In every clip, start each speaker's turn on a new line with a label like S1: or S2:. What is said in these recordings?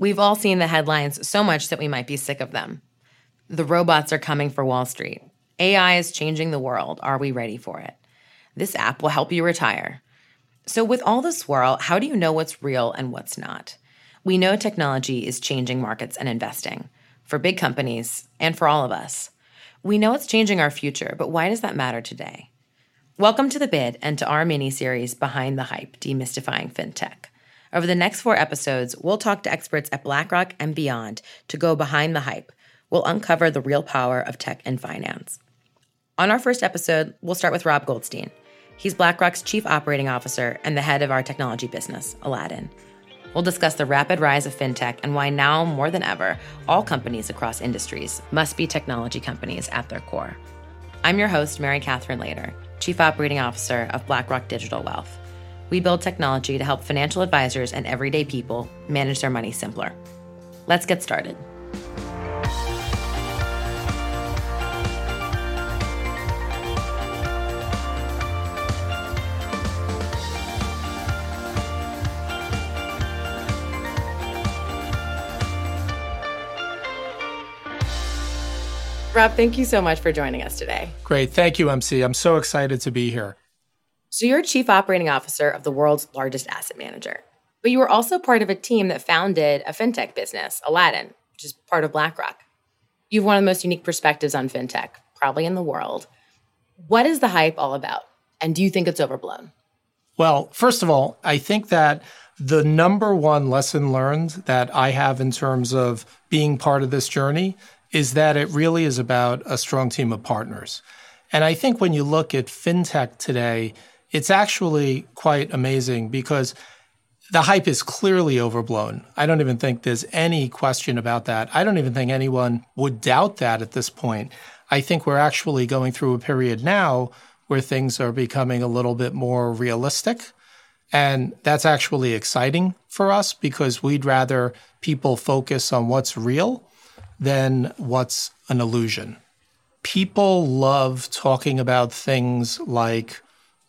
S1: We've all seen the headlines so much that we might be sick of them. The robots are coming for Wall Street. AI is changing the world. Are we ready for it? This app will help you retire. So, with all the swirl, how do you know what's real and what's not? We know technology is changing markets and investing for big companies and for all of us. We know it's changing our future, but why does that matter today? Welcome to the bid and to our mini series, Behind the Hype Demystifying FinTech. Over the next four episodes, we'll talk to experts at BlackRock and beyond to go behind the hype. We'll uncover the real power of tech and finance. On our first episode, we'll start with Rob Goldstein. He's BlackRock's chief operating officer and the head of our technology business, Aladdin. We'll discuss the rapid rise of fintech and why now more than ever, all companies across industries must be technology companies at their core. I'm your host, Mary Catherine Lader, Chief Operating Officer of BlackRock Digital Wealth. We build technology to help financial advisors and everyday people manage their money simpler. Let's get started. Rob, thank you so much for joining us today.
S2: Great. Thank you, MC. I'm so excited to be here.
S1: So, you're chief operating officer of the world's largest asset manager, but you were also part of a team that founded a fintech business, Aladdin, which is part of BlackRock. You have one of the most unique perspectives on fintech, probably in the world. What is the hype all about? And do you think it's overblown?
S2: Well, first of all, I think that the number one lesson learned that I have in terms of being part of this journey is that it really is about a strong team of partners. And I think when you look at fintech today, it's actually quite amazing because the hype is clearly overblown. I don't even think there's any question about that. I don't even think anyone would doubt that at this point. I think we're actually going through a period now where things are becoming a little bit more realistic. And that's actually exciting for us because we'd rather people focus on what's real than what's an illusion. People love talking about things like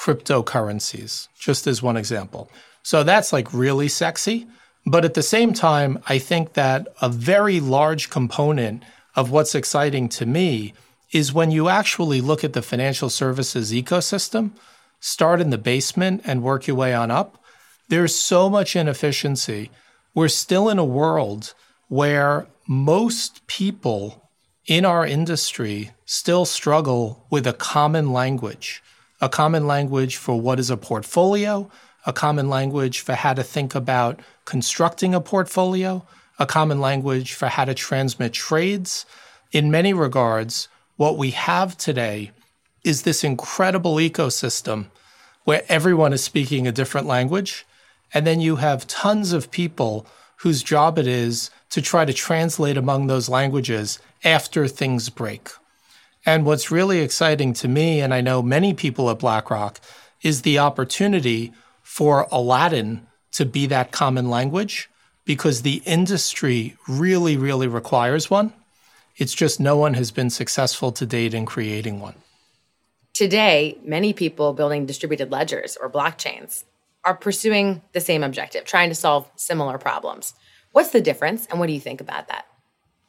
S2: cryptocurrencies, just as one example. So that's like really sexy. But at the same time, I think that a very large component of what's exciting to me is when you actually look at the financial services ecosystem, start in the basement and work your way on up. There's so much inefficiency. We're still in a world where most people in our industry still struggle with a common language, a common language for what is a portfolio, a common language for how to think about constructing a portfolio, a common language for how to transmit trades. In many regards, what we have today is this incredible ecosystem where everyone is speaking a different language. And then you have tons of people whose job it is to try to translate among those languages after things break. And what's really exciting to me, and I know many people at BlackRock, is the opportunity for Aladdin to be that common language because the industry really, really requires one. It's just no one has been successful to date in creating one.
S1: Today, many people building distributed ledgers or blockchains are pursuing the same objective, trying to solve similar problems. What's the difference, and what do you think about that?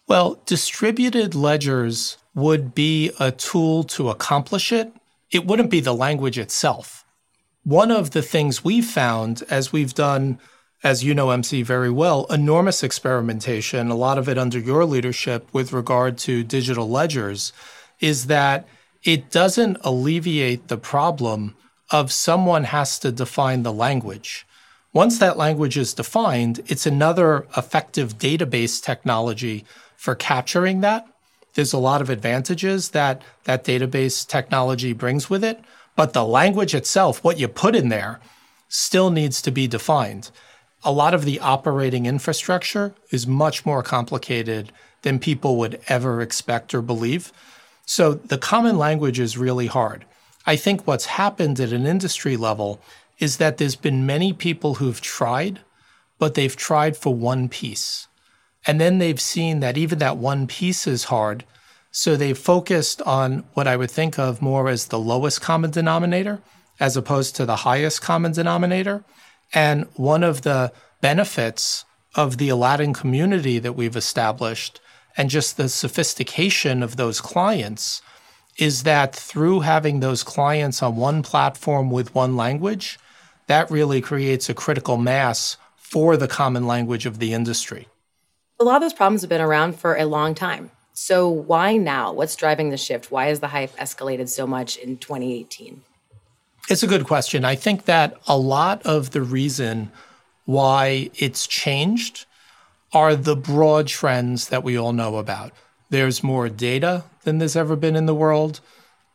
S2: Well, distributed ledgers would be a tool to accomplish it. It wouldn't be the language itself. One of the things we've found as we've done, as you know, MC, very well, enormous experimentation, a lot of it under your leadership with regard to digital ledgers, is that it doesn't alleviate the problem of someone has to define the language. Once that language is defined, it's another effective database technology for capturing that. There's a lot of advantages that that database technology brings with it, but the language itself, what you put in there, still needs to be defined. A lot of the operating infrastructure is much more complicated than people would ever expect or believe. So the common language is really hard. I think what's happened at an industry level is that there's been many people who've tried, but they've tried for one piece. And then they've seen that even that one piece is hard. So they've focused on what I would think of more as the lowest common denominator as opposed to the highest common denominator. And one of the benefits of the Aladdin community that we've established and just the sophistication of those clients is that through having those clients on one platform with one language, that really creates a critical mass for the common language of the industry.
S1: A lot of those problems have been around for a long time. So why now? What's driving the shift? Why has the hype escalated so much in 2018?
S2: It's a good question. I think that a lot of the reason why it's changed are the broad trends that we all know about. There's more data than there's ever been in the world.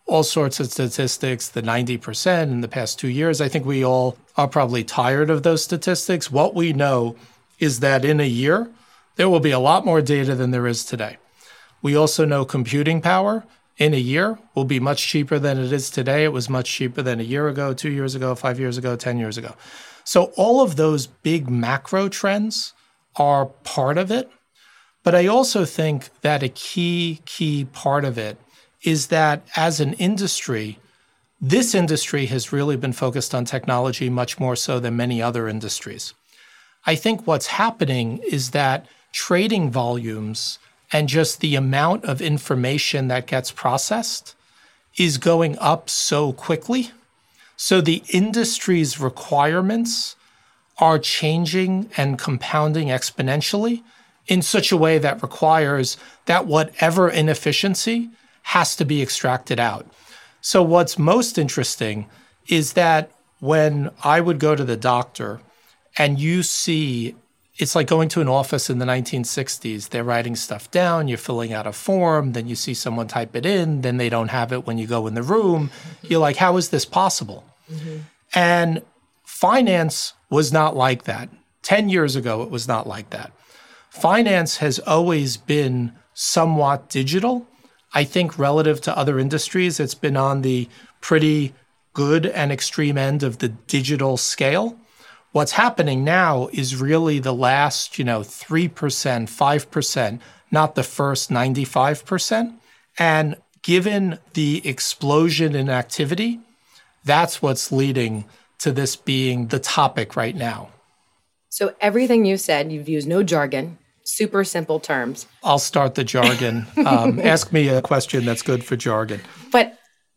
S2: All sorts of statistics, the 90% in the past two years. I think we all are probably tired of those statistics. What we know is that in a year, there will be a lot more data than there is today. We also know computing power in a year will be much cheaper than it is today. It was much cheaper than a year ago, two years ago, five years ago, 10 years ago. So all of those big macro trends are part of it. But I also think that a key, key part of it is that as an industry, this industry has really been focused on technology much more so than many other industries. I think what's happening is that trading volumes and just the amount of information that gets processed is going up so quickly. So the industry's requirements are changing and compounding exponentially in such a way that requires that whatever inefficiency has to be extracted out. So, what's most interesting is that when I would go to the doctor and you see it's like going to an office in the 1960s. They're writing stuff down, you're filling out a form, then you see someone type it in, then they don't have it when you go in the room. You're like, how is this possible? Mm-hmm. And finance was not like that. 10 years ago, it was not like that. Finance has always been somewhat digital. I think relative to other industries, it's been on the pretty good and extreme end of the digital scale. What's happening now is really the last, you know, 3%, 5%, not the first 95%. And given the explosion in activity, that's what's leading to this being the topic right now.
S1: So, everything you said, you've used no jargon, super simple terms.
S2: I'll start the jargon. Um, ask me a question that's good for jargon.
S1: But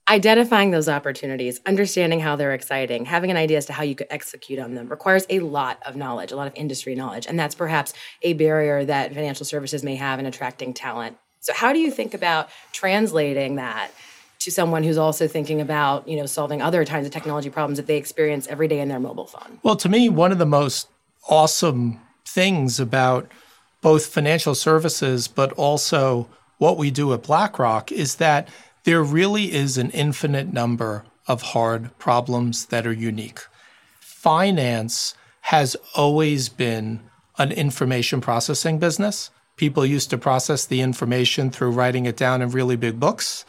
S1: identifying those opportunities, understanding how they're exciting, having an idea as to how you could execute on them requires a lot of knowledge, a lot of industry knowledge. And that's perhaps a barrier that financial services may have in attracting talent. So how do you think about translating that to someone who's also thinking about, you know, solving other kinds of technology problems that they experience every day in their mobile phone?
S2: Well, to me, one of the most awesome things about both financial services but also what we do at BlackRock is that there really is an infinite number of hard problems that are unique. Finance has always been an information processing business. People used to process the information through writing it down in really big books.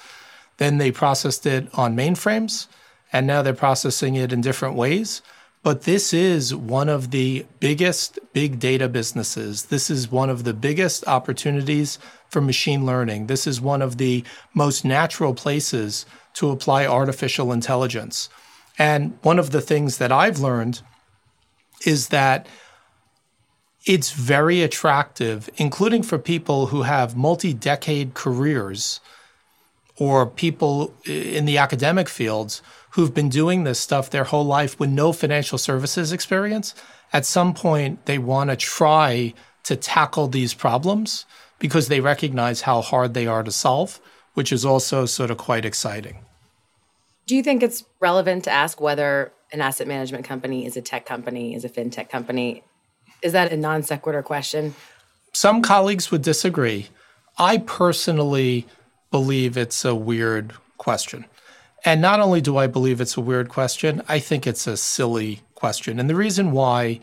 S2: Then they processed it on mainframes, and now they're processing it in different ways. But this is one of the biggest big data businesses. This is one of the biggest opportunities for machine learning. This is one of the most natural places to apply artificial intelligence. And one of the things that I've learned is that it's very attractive, including for people who have multi decade careers or people in the academic fields who've been doing this stuff their whole life with no financial services experience, at some point they want to try to tackle these problems because they recognize how hard they are to solve, which is also sort of quite exciting.
S1: Do you think it's relevant to ask whether an asset management company is a tech company, is a fintech company? Is that a non sequitur question?
S2: Some colleagues would disagree. I personally believe it's a weird question. And not only do I believe it's a weird question, I think it's a silly question. And the reason why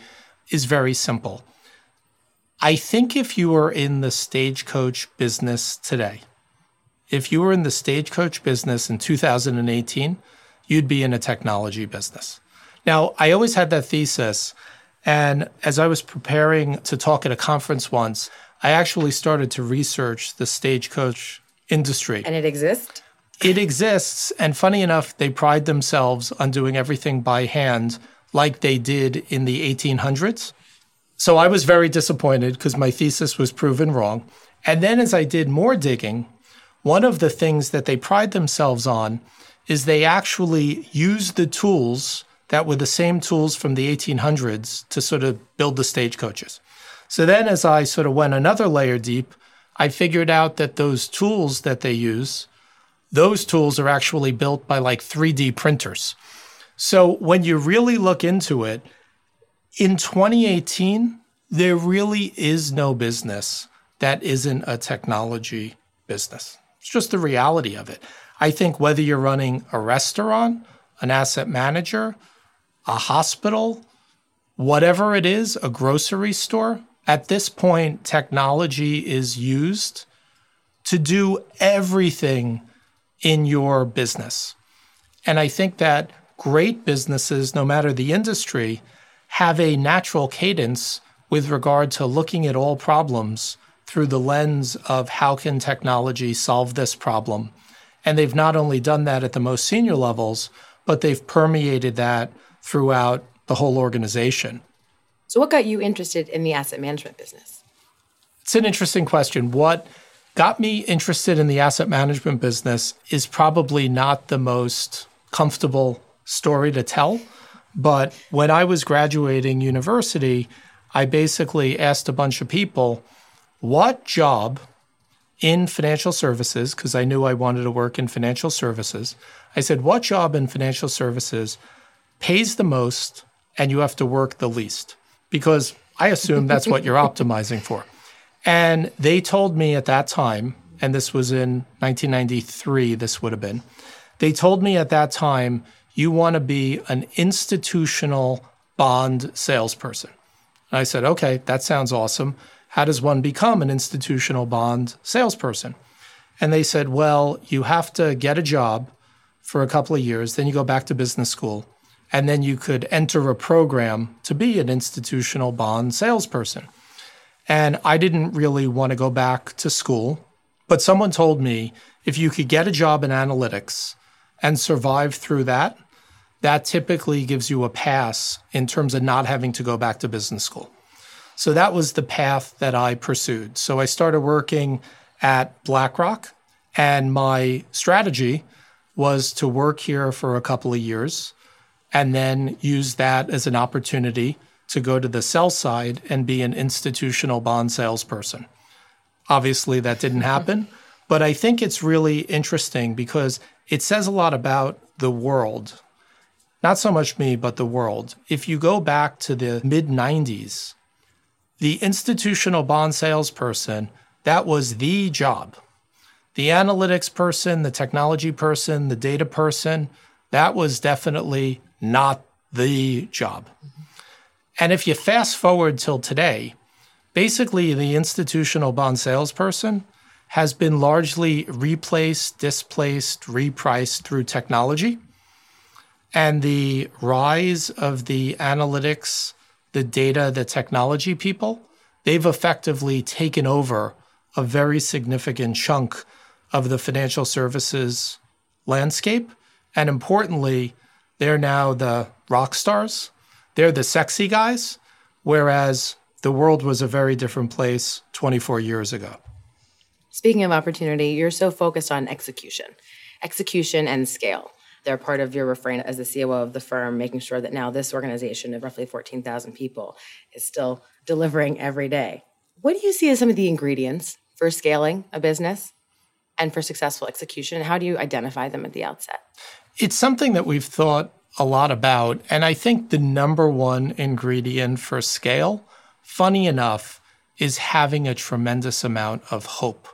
S2: is very simple. I think if you were in the stagecoach business today, if you were in the stagecoach business in 2018, you'd be in a technology business. Now, I always had that thesis. And as I was preparing to talk at a conference once, I actually started to research the stagecoach industry.
S1: And it exists?
S2: It exists. And funny enough, they pride themselves on doing everything by hand like they did in the 1800s. So I was very disappointed because my thesis was proven wrong. And then as I did more digging, one of the things that they pride themselves on is they actually use the tools that were the same tools from the 1800s to sort of build the stagecoaches. So then, as I sort of went another layer deep, I figured out that those tools that they use, those tools are actually built by like 3D printers. So when you really look into it, in 2018, there really is no business that isn't a technology business. It's just the reality of it. I think whether you're running a restaurant, an asset manager, a hospital, whatever it is, a grocery store, at this point, technology is used to do everything in your business. And I think that great businesses, no matter the industry, have a natural cadence with regard to looking at all problems through the lens of how can technology solve this problem. And they've not only done that at the most senior levels, but they've permeated that throughout the whole organization.
S1: So, what got you interested in the asset management business?
S2: It's an interesting question. What got me interested in the asset management business is probably not the most comfortable story to tell. But when I was graduating university, I basically asked a bunch of people, what job in financial services, because I knew I wanted to work in financial services, I said, what job in financial services pays the most and you have to work the least? Because I assume that's what you're optimizing for. And they told me at that time, and this was in 1993, this would have been, they told me at that time, you want to be an institutional bond salesperson. And I said, okay, that sounds awesome. How does one become an institutional bond salesperson? And they said, well, you have to get a job for a couple of years, then you go back to business school, and then you could enter a program to be an institutional bond salesperson. And I didn't really want to go back to school, but someone told me if you could get a job in analytics and survive through that, that typically gives you a pass in terms of not having to go back to business school. So that was the path that I pursued. So I started working at BlackRock, and my strategy was to work here for a couple of years and then use that as an opportunity to go to the sell side and be an institutional bond salesperson. Obviously, that didn't mm-hmm. happen, but I think it's really interesting because it says a lot about the world. Not so much me, but the world. If you go back to the mid 90s, the institutional bond salesperson, that was the job. The analytics person, the technology person, the data person, that was definitely not the job. Mm-hmm. And if you fast forward till today, basically the institutional bond salesperson has been largely replaced, displaced, repriced through technology. And the rise of the analytics, the data, the technology people, they've effectively taken over a very significant chunk of the financial services landscape. And importantly, they're now the rock stars. They're the sexy guys, whereas the world was a very different place 24 years ago.
S1: Speaking of opportunity, you're so focused on execution, execution and scale. They're part of your refrain as the COO of the firm, making sure that now this organization of roughly 14,000 people is still delivering every day. What do you see as some of the ingredients for scaling a business and for successful execution? And how do you identify them at the outset?
S2: It's something that we've thought a lot about. And I think the number one ingredient for scale, funny enough, is having a tremendous amount of hope.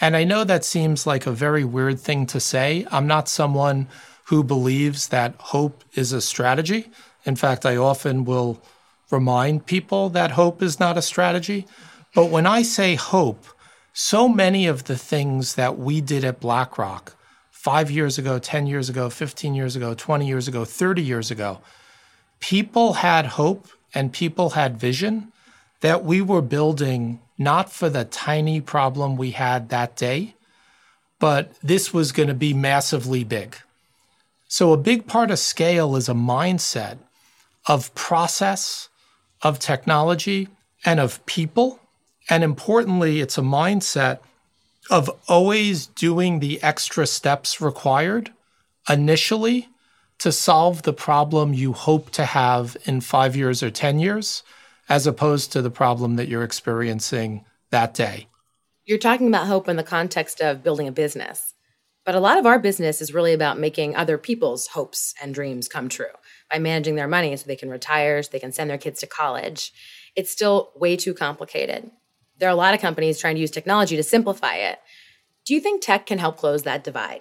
S2: And I know that seems like a very weird thing to say. I'm not someone who believes that hope is a strategy. In fact, I often will remind people that hope is not a strategy. But when I say hope, so many of the things that we did at BlackRock five years ago, 10 years ago, 15 years ago, 20 years ago, 30 years ago, people had hope and people had vision that we were building not for the tiny problem we had that day, but this was going to be massively big. So, a big part of scale is a mindset of process, of technology and of people. And importantly, it's a mindset of always doing the extra steps required initially to solve the problem you hope to have in five years or 10 years, as opposed to the problem that you're experiencing that day.
S1: You're talking about hope in the context of building a business. But a lot of our business is really about making other people's hopes and dreams come true by managing their money so they can retire, so they can send their kids to college. It's still way too complicated. There are a lot of companies trying to use technology to simplify it. Do you think tech can help close that divide?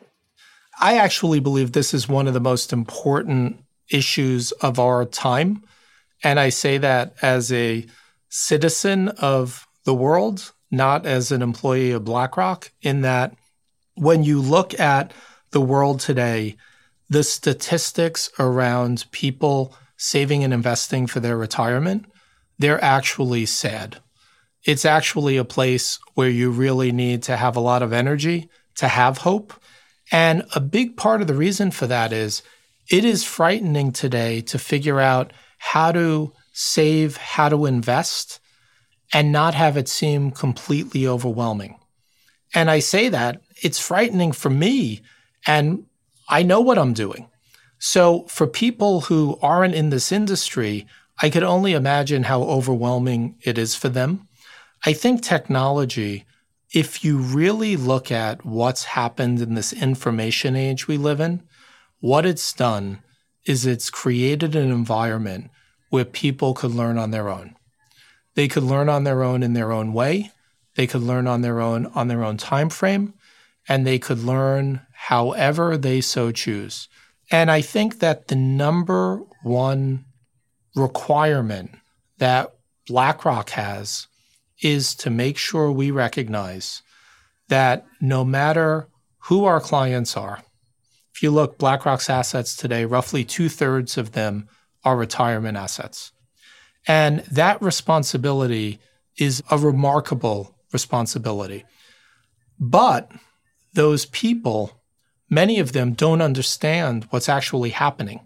S2: I actually believe this is one of the most important issues of our time. And I say that as a citizen of the world, not as an employee of BlackRock, in that when you look at the world today, the statistics around people saving and investing for their retirement, they're actually sad. It's actually a place where you really need to have a lot of energy to have hope. And a big part of the reason for that is it is frightening today to figure out how to save, how to invest, and not have it seem completely overwhelming. And I say that it's frightening for me, and I know what I'm doing. So for people who aren't in this industry, I could only imagine how overwhelming it is for them. I think technology, if you really look at what's happened in this information age we live in, what it's done is it's created an environment where people could learn on their own. They could learn on their own in their own way. They could learn on their own on their own time frame, and they could learn however they so choose. And I think that the number one requirement that BlackRock has is to make sure we recognize that no matter who our clients are, if you look, BlackRock's assets today, roughly two thirds of them are retirement assets. And that responsibility is a remarkable responsibility. But those people, many of them don't understand what's actually happening.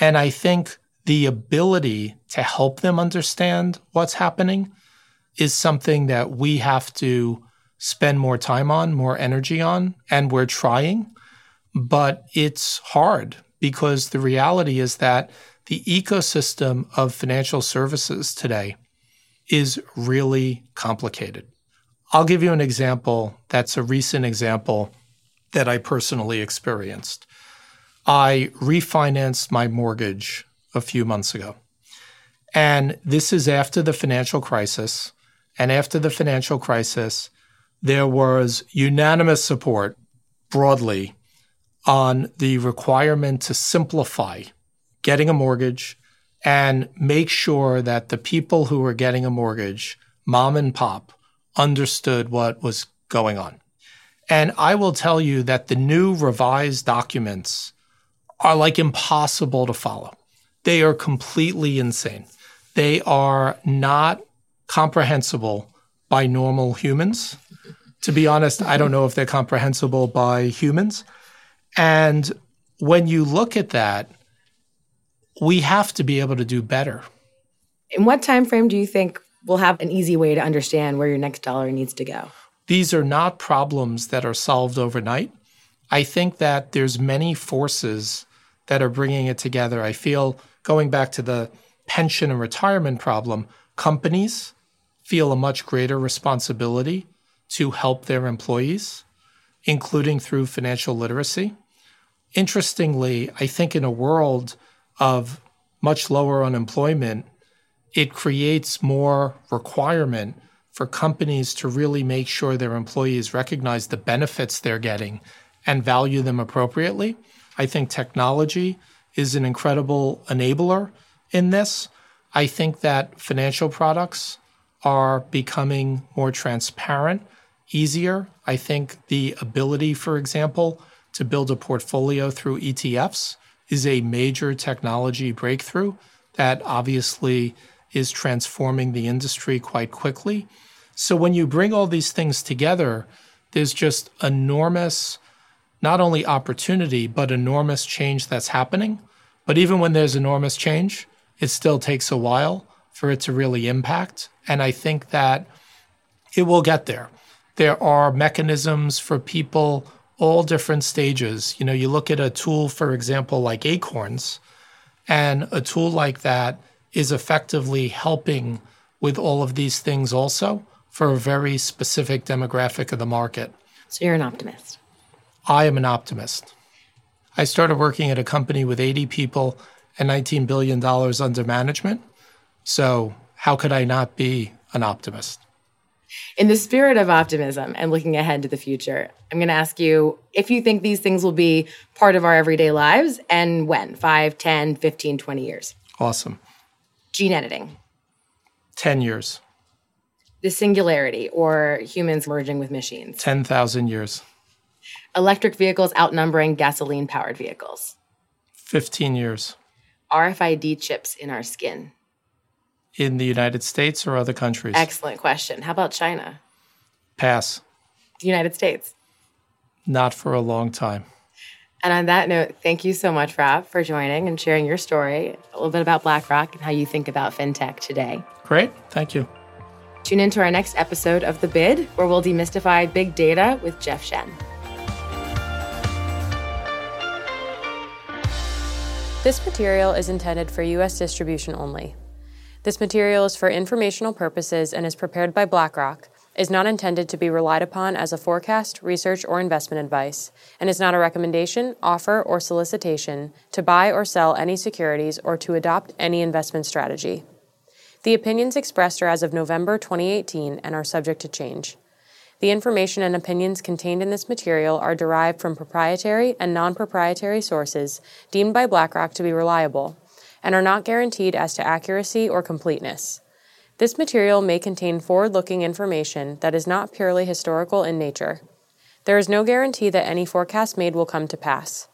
S2: And I think the ability to help them understand what's happening is something that we have to spend more time on, more energy on, and we're trying. But it's hard because the reality is that the ecosystem of financial services today is really complicated. I'll give you an example that's a recent example that I personally experienced. I refinanced my mortgage a few months ago. And this is after the financial crisis. And after the financial crisis, there was unanimous support broadly on the requirement to simplify getting a mortgage and make sure that the people who were getting a mortgage, mom and pop, understood what was going on. And I will tell you that the new revised documents are like impossible to follow. They are completely insane. They are not comprehensible by normal humans. To be honest, I don't know if they're comprehensible by humans. And when you look at that, we have to be able to do better.
S1: In what time frame do you think we'll have an easy way to understand where your next dollar needs to go?
S2: These are not problems that are solved overnight. I think that there's many forces that are bringing it together. I feel going back to the pension and retirement problem, companies feel a much greater responsibility to help their employees, including through financial literacy. Interestingly, I think in a world of much lower unemployment, it creates more requirement for companies to really make sure their employees recognize the benefits they're getting and value them appropriately. I think technology is an incredible enabler in this. I think that financial products are becoming more transparent, easier. I think the ability, for example, to build a portfolio through ETFs is a major technology breakthrough that obviously is transforming the industry quite quickly. So when you bring all these things together, there's just enormous, not only opportunity, but enormous change that's happening. But even when there's enormous change, it still takes a while for it to really impact. And I think that it will get there. There are mechanisms for people all different stages. You know, you look at a tool, for example, like Acorns, and a tool like that is effectively helping with all of these things also for a very specific demographic of the market.
S1: So you're an optimist.
S2: I am an optimist. I started working at a company with 80 people and $19 billion under management. So, how could I not be an optimist?
S1: In the spirit of optimism and looking ahead to the future, I'm going to ask you if you think these things will be part of our everyday lives and when 5, 10, 15, 20 years.
S2: Awesome.
S1: Gene editing.
S2: 10 years.
S1: The singularity or humans merging with machines.
S2: 10,000 years.
S1: Electric vehicles outnumbering gasoline powered vehicles.
S2: 15 years.
S1: RFID chips in our skin.
S2: In the United States or other countries?
S1: Excellent question. How about China?
S2: Pass.
S1: The United States?
S2: Not for a long time.
S1: And on that note, thank you so much, Rob, for joining and sharing your story, a little bit about BlackRock and how you think about fintech today.
S2: Great. Thank you.
S1: Tune in to our next episode of The Bid, where we'll demystify big data with Jeff Shen.
S3: This material is intended for U.S. distribution only. This material is for informational purposes and is prepared by BlackRock, is not intended to be relied upon as a forecast, research, or investment advice, and is not a recommendation, offer, or solicitation to buy or sell any securities or to adopt any investment strategy. The opinions expressed are as of November 2018 and are subject to change. The information and opinions contained in this material are derived from proprietary and non proprietary sources deemed by BlackRock to be reliable and are not guaranteed as to accuracy or completeness. This material may contain forward looking information that is not purely historical in nature. There is no guarantee that any forecast made will come to pass.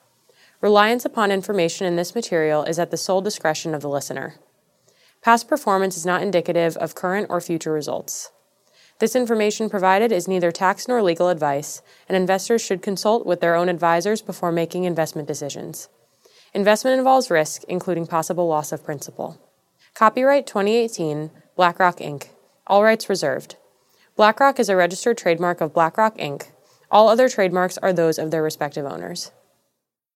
S3: Reliance upon information in this material is at the sole discretion of the listener. Past performance is not indicative of current or future results. This information provided is neither tax nor legal advice, and investors should consult with their own advisors before making investment decisions. Investment involves risk, including possible loss of principal. Copyright 2018, BlackRock Inc. All rights reserved. BlackRock is a registered trademark of BlackRock Inc. All other trademarks are those of their respective owners.